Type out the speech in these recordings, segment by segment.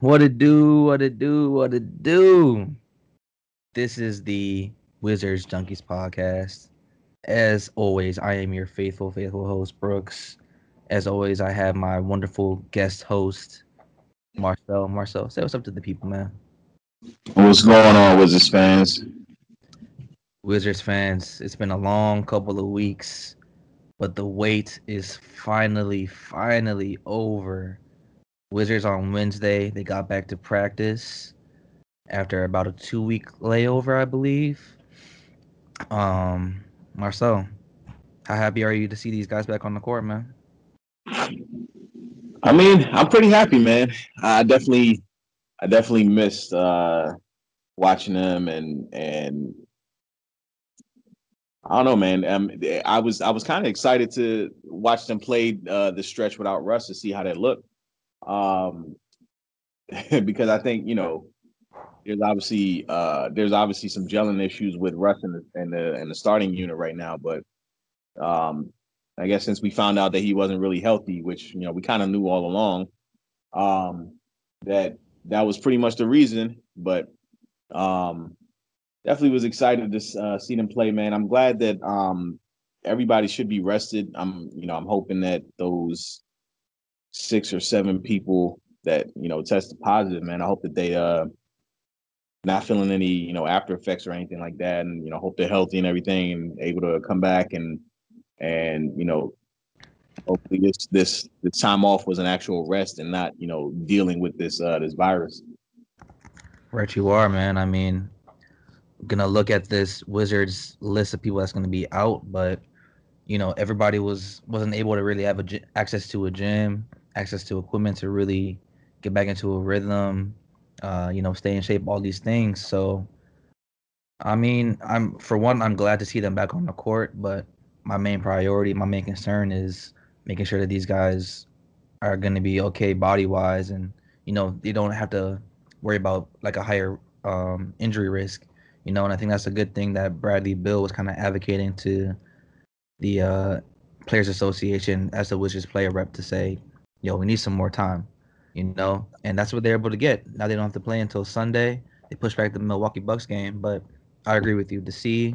What it do? What it do? What it do? This is the Wizards Junkies podcast. As always, I am your faithful, faithful host, Brooks. As always, I have my wonderful guest host, Marcel. Marcel, say what's up to the people, man. What's going on, Wizards fans? Wizards fans, it's been a long couple of weeks, but the wait is finally, finally over. Wizards on Wednesday, they got back to practice after about a two week layover, I believe. Um, Marcel, how happy are you to see these guys back on the court, man? I mean, I'm pretty happy, man. I definitely, I definitely missed uh, watching them, and and I don't know, man. Um, I was I was kind of excited to watch them play uh, the stretch without Russ to see how that looked, um, because I think you know there's obviously uh, there's obviously some gelling issues with Russ and the and the, and the starting unit right now, but um, I guess since we found out that he wasn't really healthy, which you know we kind of knew all along, um, that that was pretty much the reason. But um, definitely was excited to uh, see them play, man. I'm glad that um, everybody should be rested. I'm you know I'm hoping that those six or seven people that you know tested positive, man. I hope that they uh not feeling any you know after effects or anything like that, and you know hope they're healthy and everything and able to come back and and you know hopefully this this this time off was an actual rest and not you know dealing with this uh this virus right you are man i mean gonna look at this wizards list of people that's gonna be out but you know everybody was wasn't able to really have a, access to a gym access to equipment to really get back into a rhythm uh you know stay in shape all these things so i mean i'm for one i'm glad to see them back on the court but my main priority, my main concern is making sure that these guys are to be okay body wise, and you know they don't have to worry about like a higher um, injury risk. You know, and I think that's a good thing that Bradley Beal was kind of advocating to the uh, Players Association as the Wizards player rep to say, "Yo, we need some more time." You know, and that's what they're able to get. Now they don't have to play until Sunday. They push back the Milwaukee Bucks game, but I agree with you. To see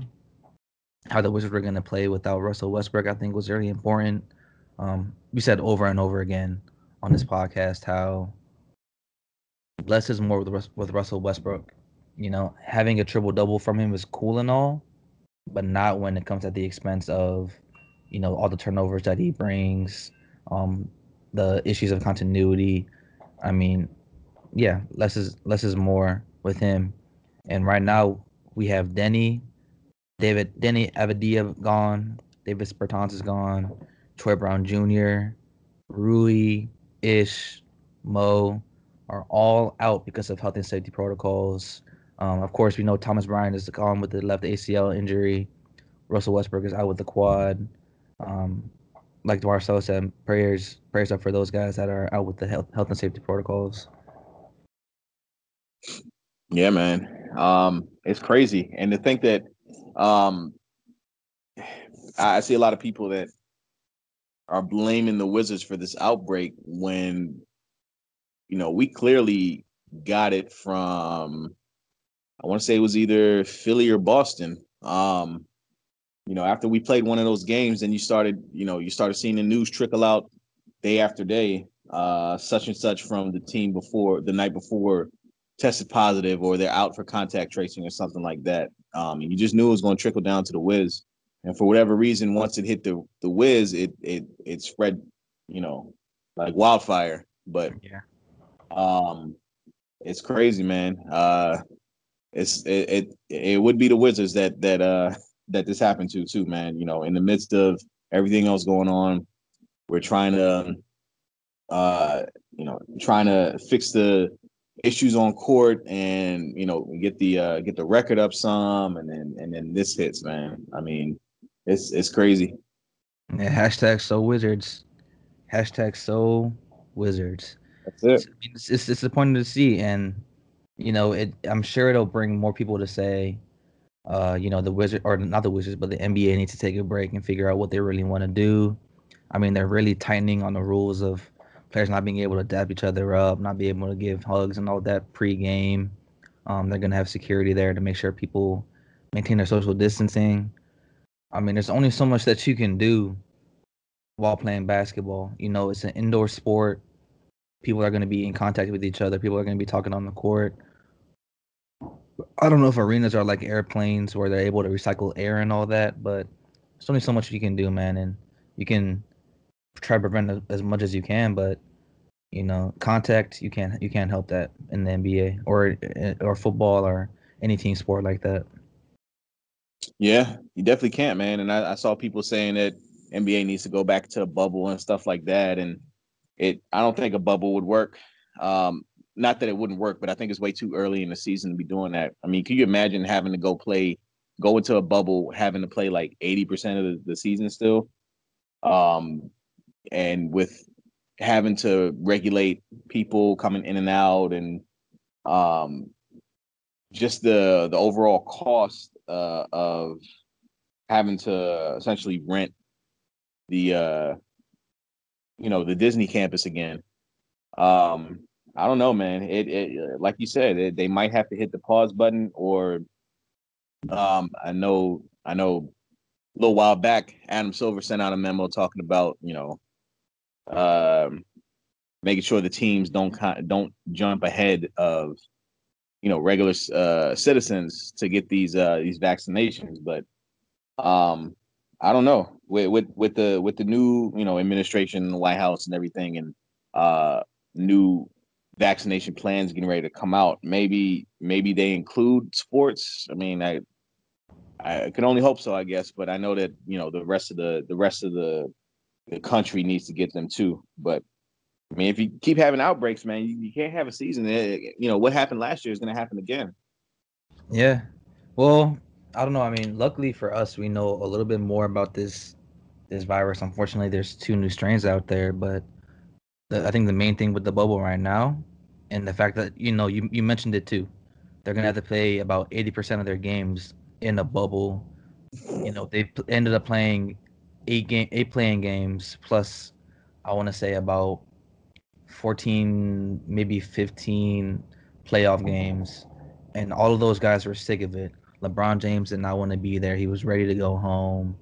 how the Wizards were going to play without Russell Westbrook, I think was very important. Um, we said over and over again on this podcast how less is more with, with Russell Westbrook. You know, having a triple double from him is cool and all, but not when it comes at the expense of, you know, all the turnovers that he brings, um, the issues of continuity. I mean, yeah, less is less is more with him. And right now we have Deni, David Deni Avdija gone. Davis Bertans is gone. Troy Brown Jr., Rui, Ish, Mo are all out because of health and safety protocols. Um, of course, we know Thomas Bryant is gone with the left ACL injury. Russell Westbrook is out with the quad. Um, like Marcel said, prayers prayers up for those guys that are out with the health health and safety protocols. Yeah, man, um, it's crazy, and to think that um, I see a lot of people that are blaming the Wizards for this outbreak when, you know, we clearly got it from. I want to say it was either Philly or Boston. Um, you know, after we played one of those games, and you started, you know, you started seeing the news trickle out day after day. Uh, such and such from the team before the night before tested positive, or they're out for contact tracing or something like that. Um, and you just knew it was going to trickle down to the Wiz. And for whatever reason, once it hit the the Wiz, it it it spread, you know, like wildfire. But yeah, um, it's crazy, man. Uh, it's it, it it would be the Wizards that that uh that this happened to too, man. You know, in the midst of everything else going on, we're trying to uh you know trying to fix the issues on court and you know get the uh get the record up some and then and then this hits man. I mean it's it's crazy. Yeah hashtag so wizards. Hashtag so wizards. That's it. It's, it's, it's disappointing to see and you know it i'm sure it'll bring more people to say uh you know the wizard or not the wizards but the nba needs to take a break and figure out what they really want to do I mean, they're really tightening on the rules of players not being able to dab each other up, not being able to give hugs and all that pre-game. Um, they're gonna have security there to make sure people maintain their social distancing. I mean, there's only so much that you can do while playing basketball. You know, it's an indoor sport. People are going to be in contact with each other. People are going to be talking on the court. I don't know if arenas are like airplanes where they're able to recycle air and all that, but there's only so much you can do, man. And you can try to prevent as much as you can, but you know, contact you can't you can't help that in the NBA or eh, or football or any team sport like that. Yeah, you definitely can't, man. And I, I saw people saying that NBA needs to go back to a bubble and stuff like that. And it, I don't think a bubble would work. Um, not that it wouldn't work, but I think it's way too early in the season to be doing that. I mean, can you imagine having to go play, go into a bubble, having to play like 80% of the, the season still? Um, and with having to regulate people coming in and out and um, just the the overall cost uh, of having to essentially rent the uh, you know the Disney campus again. Um, I don't know, man. It, it like you said, it, they might have to hit the pause button, or um, I know, I know, a little while back, Adam Silver sent out a memo talking about you know, um, making sure the teams don't don't jump ahead of you know regular uh, citizens to get these uh, these vaccinations. But um, I don't know with with with the with the new you know administration the White House and everything, and uh, new vaccination plans getting ready to come out. Maybe maybe they include sports. I mean, I I can only hope so, I guess. But I know that you know the rest of the the rest of the the country needs to get them too. But I mean, if you keep having outbreaks, man, you, you can't have a season. You know what happened last year is going to happen again. Yeah. Well, I don't know. I mean, luckily for us, we know a little bit more about this this virus. Unfortunately, there's two new strains out there, but the, I think the main thing with the bubble right now, and the fact that you know you you mentioned it too, they're gonna have to play about eighty percent of their games in a bubble. You know, they ended up playing eight game eight playing games plus, I want to say about 14, maybe 15 playoff games, and all of those guys were sick of it. LeBron James did not want to be there. He was ready to go home.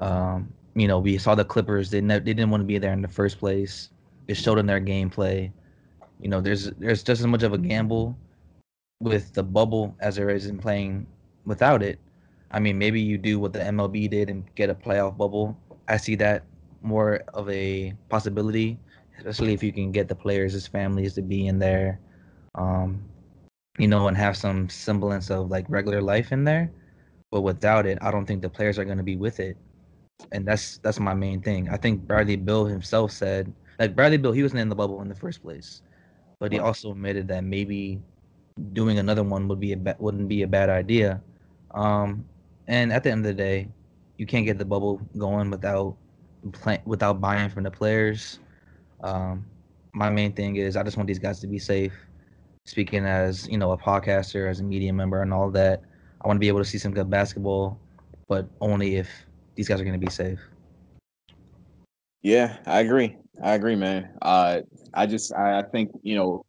Um, you know, we saw the Clippers. They ne- they didn't want to be there in the first place. It showed in their gameplay. You know, there's there's just as much of a gamble with the bubble as there is in playing without it. I mean, maybe you do what the MLB did and get a playoff bubble. I see that more of a possibility especially if you can get the players' families to be in there, um, you know, and have some semblance of like regular life in there. But without it, I don't think the players are going to be with it, and that's that's my main thing. I think Bradley Beal himself said, like Bradley Beal, he wasn't in the bubble in the first place, but he also admitted that maybe doing another one would be a ba- wouldn't be a bad idea. Um, and at the end of the day, you can't get the bubble going without play, without buying from the players um, my main thing is I just want these guys to be safe. Speaking as you know a podcaster, as a media member, and all that, I want to be able to see some good basketball, but only if these guys are going to be safe. Yeah, I agree. I agree, man. Uh, I just I think you know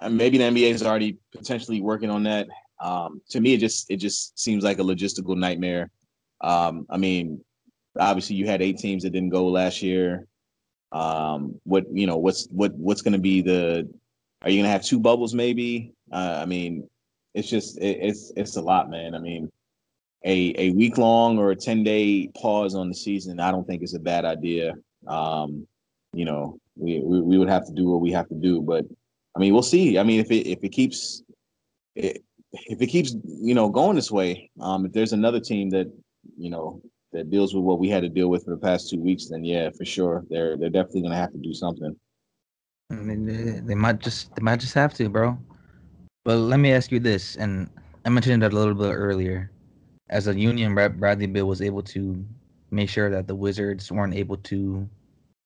uh, maybe the NBA is already potentially working on that. Um, to me, it just it just seems like a logistical nightmare. Um, I mean, obviously you had eight teams that didn't go last year um what you know what's what what's going to be the are you going to have two bubbles maybe? Uh, i mean it's just it, it's it's a lot man. I mean a a week long or a 10 day pause on the season i don't think is a bad idea. Um you know we, we we would have to do what we have to do but i mean we'll see. I mean if it if it keeps it, if it keeps you know going this way um if there's another team that you know that deals with what we had to deal with for the past two weeks, then yeah, for sure, they're they're definitely gonna have to do something. I mean, they, they might just they might just have to, bro. But let me ask you this, and I mentioned it a little bit earlier. As a union rep, Bradley Beal was able to make sure that the Wizards weren't able to,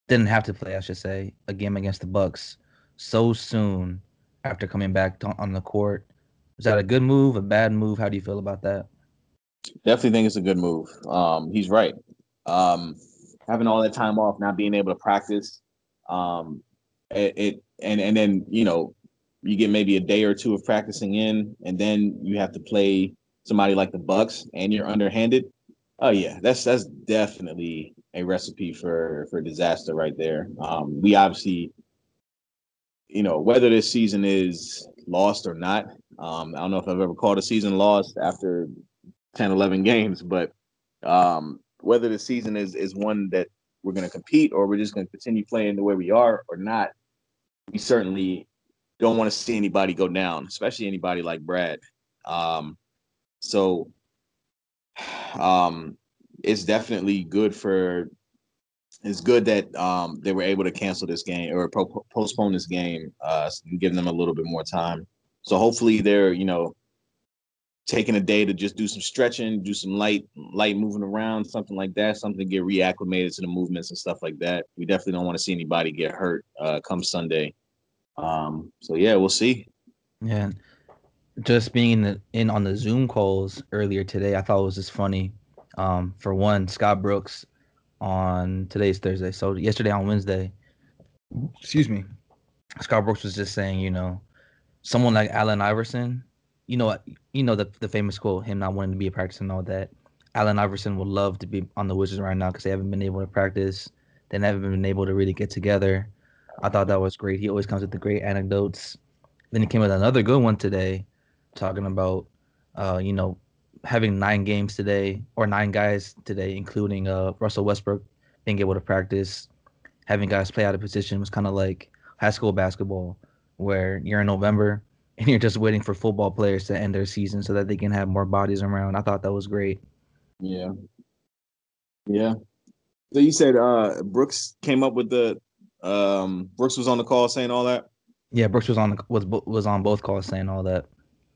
didn't have to play, I should say, a game against the Bucks so soon after coming back on the court. Is that a good move, a bad move? How do you feel about that? Definitely think it's a good move. Um, he's right. Um, having all that time off, not being able to practice, um, it, and and then you know you get maybe a day or two of practicing in, and then you have to play somebody like the Bucks, and you're underhanded. Oh yeah, that's that's definitely a recipe for for disaster right there. Um, we obviously, you know, whether this season is lost or not, um, I don't know if I've ever called a season lost after 10, 11 games, but um, whether the season is is one that we're going to compete or we're just going to continue playing the way we are or not, we certainly don't want to see anybody go down, especially anybody like Brad. Um, so um, it's definitely good for. It's good that um, they were able to cancel this game or pro- postpone this game uh, give them a little bit more time. So hopefully they're you know taking a day to just do some stretching, do some light light moving around, something like that, something to get reacclimated to the movements and stuff like that. We definitely don't want to see anybody get hurt uh, come Sunday. Um, so yeah, we'll see. Yeah, just being in the in on the Zoom calls earlier today, I thought it was just funny. Um, for one, Scott Brooks on today's Thursday, so yesterday on Wednesday, excuse me, Scott Brooks was just saying, you know, someone like Allen Iverson, you know, you know the the famous quote, him not wanting to be a practice and all that. Allen Iverson would love to be on the Wizards right now because they haven't been able to practice. They haven't been able to really get together. I thought that was great. He always comes with the great anecdotes. Then he came with another good one today, talking about, uh, you know, having nine games today or nine guys today, including uh, Russell Westbrook being able to practice, having guys play out of position was kind of like high school basketball, where you're in November and you're just waiting for football players to end their season so that they can have more bodies around. I thought that was great. Yeah. Yeah. So you said uh Brooks came up with the um, Brooks was on the call saying all that. Yeah, Brooks was on the, was was on both calls saying all that.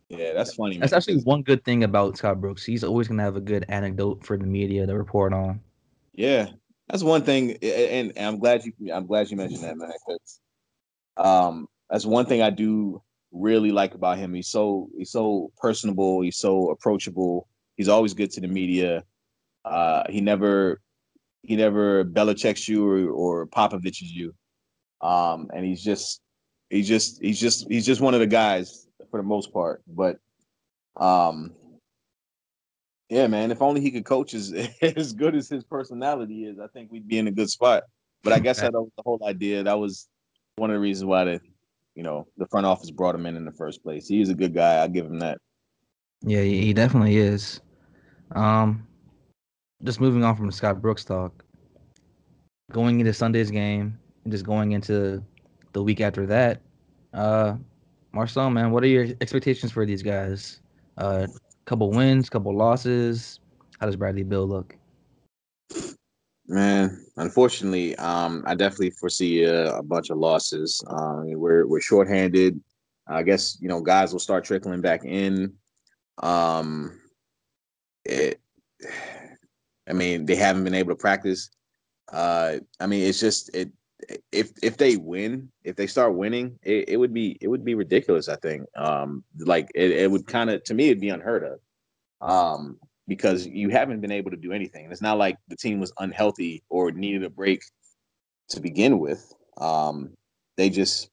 Yeah, that's funny. Man. That's actually one good thing about Scott Brooks. He's always gonna have a good anecdote for the media to report on. Yeah, that's one thing, and, and I'm glad you I'm glad you mentioned that, man. Because um, that's one thing I do really like about him. He's so he's so personable. He's so approachable. He's always good to the media. Uh, he never he never Belichick's you or, or Popovich's you. Um, and he's just he's just he's just he's just one of the guys for the most part. But um yeah, man, if only he could coach as as good as his personality is, I think we'd be in a good spot. But I guess that was the whole idea. That was one of the reasons why the you know the front office brought him in in the first place. He's a good guy. I'll give him that. Yeah, he definitely is. Um, just moving on from Scott Brooks talk, going into Sunday's game and just going into the week after that, uh, Marcel, man, what are your expectations for these guys? Uh, couple wins, couple losses. How does Bradley Beal look? Man, unfortunately, um, I definitely foresee a, bunch of losses. Uh, we're we're shorthanded. I guess you know guys will start trickling back in. Um, it I mean, they haven't been able to practice. Uh, I mean, it's just it. If if they win, if they start winning, it, it would be it would be ridiculous. I think. Um, like it, it would kind of to me it'd be unheard of. Um, because you haven't been able to do anything. It's not like the team was unhealthy or needed a break to begin with. Um, they just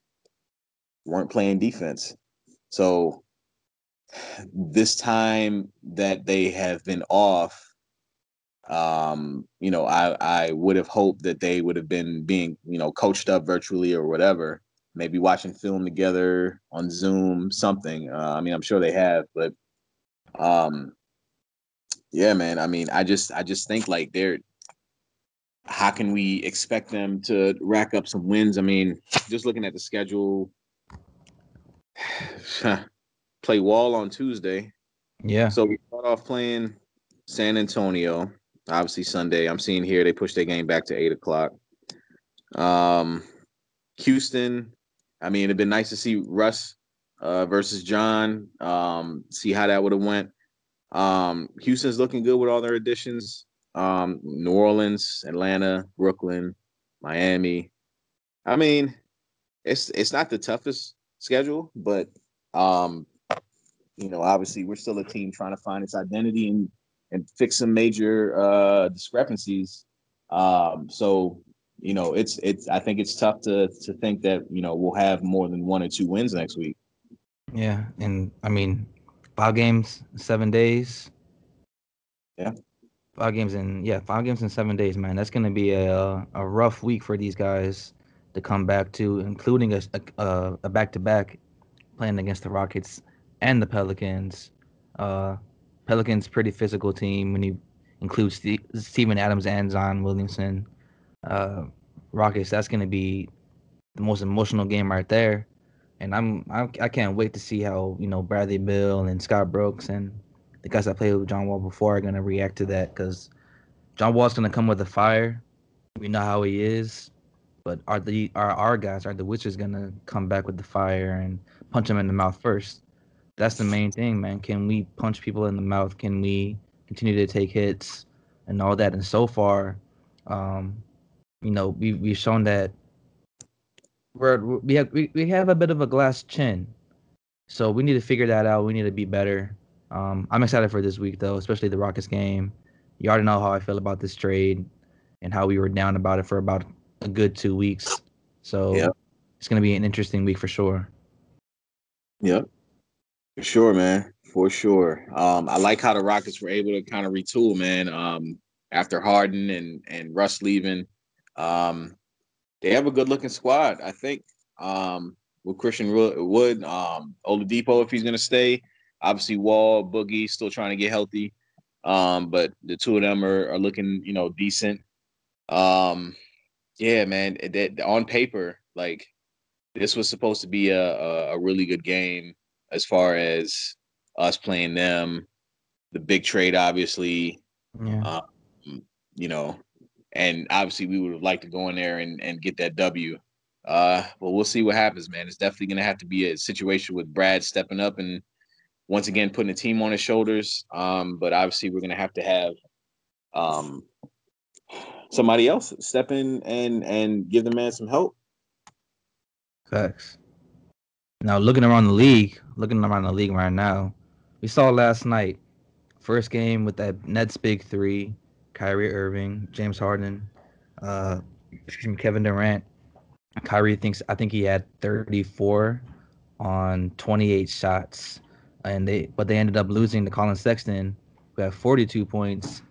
weren't playing defense. So this time that they have been off um, you know, I I would have hoped that they would have been being, you know, coached up virtually or whatever. Maybe watching film together on Zoom, something. Uh, I mean, I'm sure they have, but um, yeah, man. I mean, I just I just think like they're. How can we expect them to rack up some wins? I mean, just looking at the schedule, play Wall on Tuesday. Yeah. So we start off playing San Antonio obviously Sunday. I'm seeing here they push their game back to eight o'clock. Um, Houston. I mean, it'd been nice to see Russ uh, versus John. Um, see how that would have went. Um, Houston's looking good with all their additions. Um, New Orleans, Atlanta, Brooklyn, Miami. I mean, it's it's not the toughest schedule, but um, you know, obviously we're still a team trying to find its identity and and fix some major uh, discrepancies Um, so you know, it's it's. I think it's tough to to think that you know we'll have more than one or two wins next week. Yeah, and I mean, five games, seven days. Yeah. Five games in yeah, five games in seven days, man. That's gonna be a a rough week for these guys to come back to, including a a, a back-to-back playing against the Rockets and the Pelicans. Uh, Pelicans pretty physical team when you include Steve, Steven Adams and Zion Williamson. Uh, Rockets, that's gonna be the most emotional game right there, and I'm I, I can't wait to see how you know Bradley Beal and Scott Brooks and the guys that played with John Wall before are gonna react to that because John Wall's gonna come with a fire. We know how he is, but are the are our guys are the Wizards gonna come back with the fire and punch him in the mouth first? That's the main thing, man. Can we punch people in the mouth? Can we continue to take hits and all that? And so far, um, you know, we we've shown that we're we have we, we have a bit of a glass chin. So we need to figure that out. We need to be better. Um, I'm excited for this week though, especially the Rockets game. You already know how I feel about this trade and how we were down about it for about a good two weeks. So it's gonna be an interesting week for sure. Yep. For sure, man. For sure. Um, I like how the Rockets were able to kind of retool, man. Um, after Harden and and Russ leaving, um, they have a good looking squad. I think. Um, with Christian Wood, um, Oladipo if he's gonna stay. Obviously, Wall, Boogie still trying to get healthy. Um, but the two of them are, are looking, you know, decent. Um, yeah, man. That on paper, like this was supposed to be a, a a really good game as far as us playing them. The big trade, obviously, Yeah. um, you know, and obviously we would have liked to go in there and, and get that W. Uh, but we'll see what happens, man. It's definitely going to have to be a situation with Brad stepping up and once again putting the team on his shoulders. Um, but obviously we're going to have to have um, somebody else step in and and give the man some help. Facts. Now looking around the league, looking around the league right now, we saw last night, first game with that Nets big three, Kyrie Irving, James Harden, uh, excuse me, Kevin Durant. Kyrie thinks I think he had 34 on 28 shots, and they but they ended up losing to Collin Sexton, who had 42 points,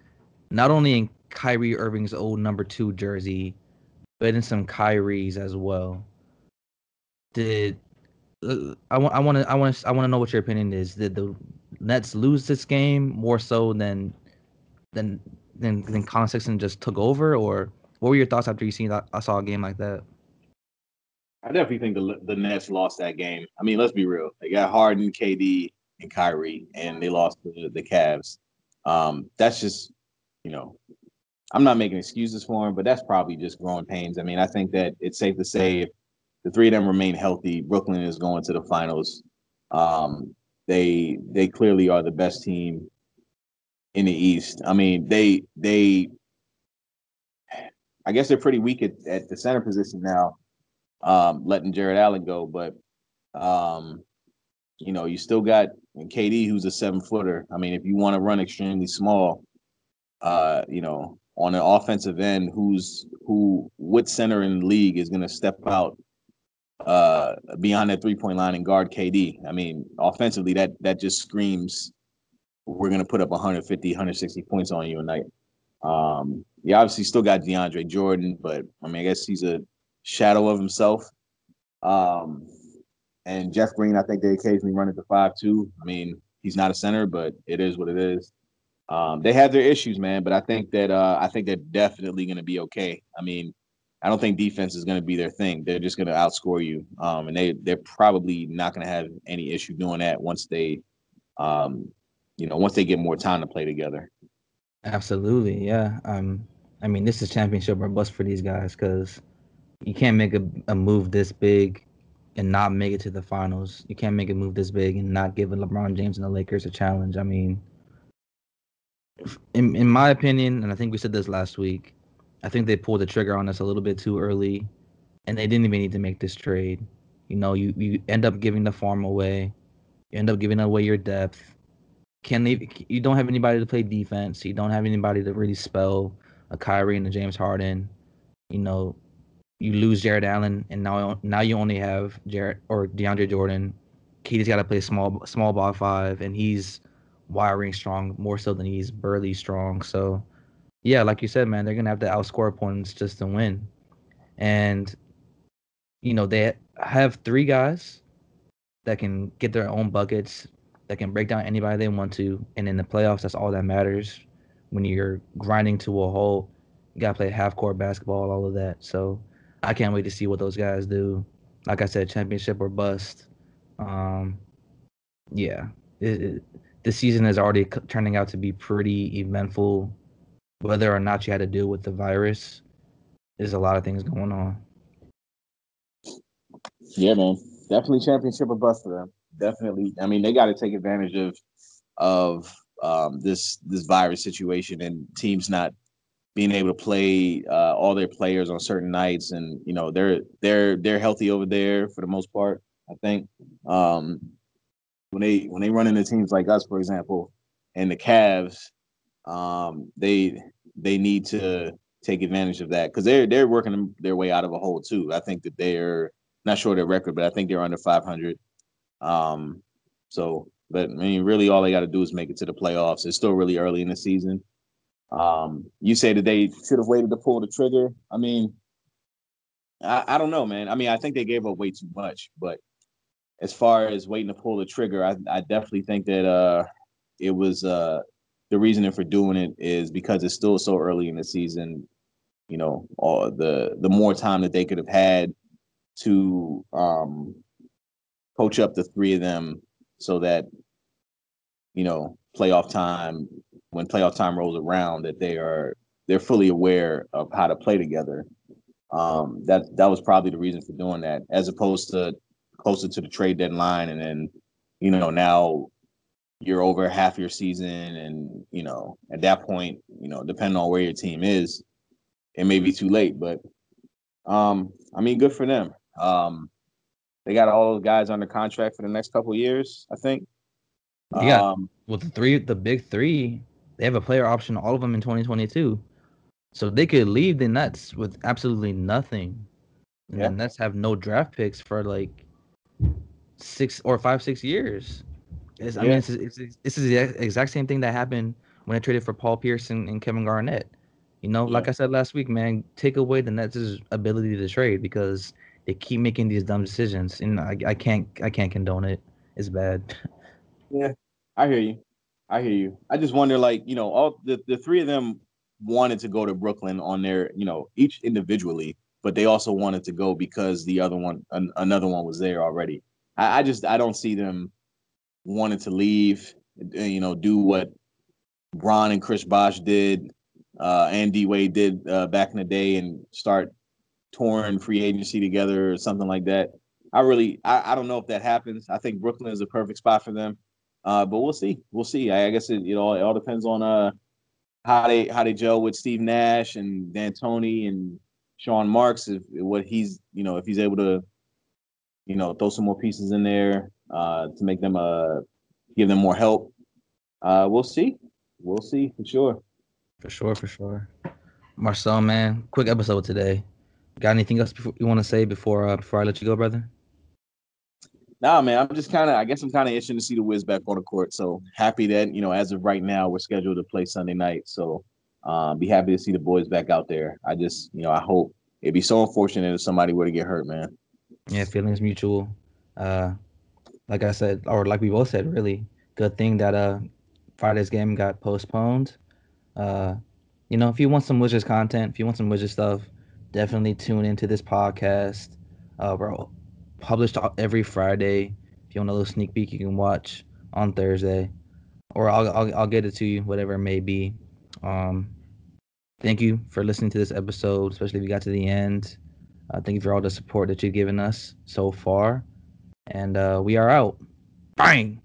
not only in Kyrie Irving's old number two jersey, but in some Kyrie's as well did uh, I want I want to I want I want to know what your opinion is. Did the Nets lose this game more so than than than than Collin Sexton just took over, or what were your thoughts after you seen that I saw a game like that? I definitely think the the Nets lost that game. I mean, let's be real. They got Harden, KD, and Kyrie, and they lost the the Cavs. Um, that's just, you know, I'm not making excuses for him, but that's probably just growing pains. I mean, I think that it's safe to say if the three of them remain healthy, Brooklyn is going to the finals. Um, they they clearly are the best team in the East. I mean, they they I guess they're pretty weak at, at the center position now um, letting Jarrett Allen go. But um, you know, you still got KD, who's a seven footer. I mean, if you want to run extremely small, uh, you know, on an offensive end, who's who, what center in the league is going to step out uh, beyond that three point line and guard KD? I mean, offensively, that that just screams we're going to put up 150, 160 points on you a night. Um, you obviously still got DeAndre Jordan, but I mean, I guess he's a shadow of himself. Um, and Jeff Green, I think they occasionally run the five two. I mean, he's not a center, but it is what it is. Um, they have their issues, man, but I think that uh, I think they're definitely going to be okay. I mean, I don't think defense is going to be their thing. They're just going to outscore you, um, and they they're probably not going to have any issue doing that once they, um, you know, once they get more time to play together. Absolutely, yeah. Um, I mean, this is championship or bust for these guys because you can't make a, a move this big and not make it to the finals. You can't make a move this big and not give LeBron James and the Lakers a challenge. I mean, in in my opinion, and I think we said this last week, I think they pulled the trigger on us a little bit too early, and they didn't even need to make this trade. You know, you you end up giving the farm away, you end up giving away your depth. Can they? You don't have anybody to play defense. You don't have anybody to really spell a Kyrie and a James Harden. You know, you lose Jarrett Allen, and now now you only have Jared or DeAndre Jordan. KD's got to play small small ball five, and he's wiring strong more so than he's burly strong. So, yeah, like you said, man, they're gonna have to outscore opponents just to win. And you know they have three guys that can get their own buckets, that can break down anybody they want to, and in the playoffs, that's all that matters. When you're grinding to a hole, you gotta play half court basketball, all of that. So I can't wait to see what those guys do. Like I said, championship or bust. Um, yeah, it, it, the season is already turning out to be pretty eventful. Whether or not you had to deal with the virus, there's a lot of things going on. Yeah, man, definitely championship or bust for them. Definitely. I mean, they got to take advantage of of um, this this virus situation and teams not being able to play uh, all their players on certain nights, and you know they're they're they're healthy over there for the most part. I think um, when they when they run into teams like us, for example, and the Cavs, um, they they need to take advantage of that because they're they're working their way out of a hole too. I think that they're not sure their record, but I think they're under 500. Um, so, but I mean, really, all they got to do is make it to the playoffs. It's still really early in the season. Um, you say that they should have waited to pull the trigger. I mean, I, I don't know, man. I mean, I think they gave up way too much, but as far as waiting to pull the trigger, I, I definitely think that uh, it was uh, the reasoning for doing it is because it's still so early in the season. You know, all the the more time that they could have had to um, coach up the three of them so that you know playoff time when playoff time rolls around that they are they're fully aware of how to play together. Um, that that was probably the reason for doing that, as opposed to closer to the trade deadline, and then you know now you're over half your season, and you know at that point, you know depending on where your team is, it may be too late. But um, I mean, good for them. Um, they got all those guys under contract for the next couple years, I think. Yeah. Um, well, the three, the big three, they have a player option, all of them in 2022. So they could leave the Nets with absolutely nothing. And yeah. the Nets have no draft picks for like six or five, six years. It's, yeah. I mean, it's, it's, it's, this is the exact same thing that happened when I traded for Paul and, and Kevin Garnett. You know, yeah. like I said last week, man, take away the Nets' ability to trade because they keep making these dumb decisions, and I, I can't I can't condone it. It's bad. Yeah, I hear you. I hear you. I just wonder, like, you know, all the, the three of them wanted to go to Brooklyn on their, you know, each individually, but they also wanted to go because the other one, an, another one was there already. I, I just, I don't see them wanting to leave, you know, do what Bron and Chris Bosh did, uh, and D Wade did uh, back in the day and start touring free agency together or something like that. I really, I, I don't know if that happens. I think Brooklyn is a perfect spot for them. Uh, but we'll see. We'll see. I, I guess it, you know it all depends on uh how they how they gel with Steve Nash and D'Antoni and Sean Marks if what he's you know if he's able to you know throw some more pieces in there uh to make them uh give them more help. Uh we'll see. We'll see for sure. For sure, for sure. Marcel, man, quick episode today. Got anything else before you want to say before uh, before I let you go, brother? Nah, man, I'm just kind of, I guess I'm kind of itching to see the Wiz back on the court. So happy that, you know, as of right now, we're scheduled to play Sunday night. So um, be happy to see the boys back out there. I just, you know, I hope it'd be so unfortunate if somebody were to get hurt, man. Yeah, feelings mutual. Uh, like I said, or like we both said, really good thing that uh Friday's game got postponed. Uh, you know, if you want some Wizards content, if you want some Wizards stuff, definitely tune into this podcast. Uh, bro, published every Friday. If you want a little sneak peek, you can watch on Thursday, or I'll I'll, I'll get it to you, whatever it may be. Um, thank you for listening to this episode, especially if you got to the end. Uh, thank you for all the support that you've given us so far, and uh, we are out. Bang.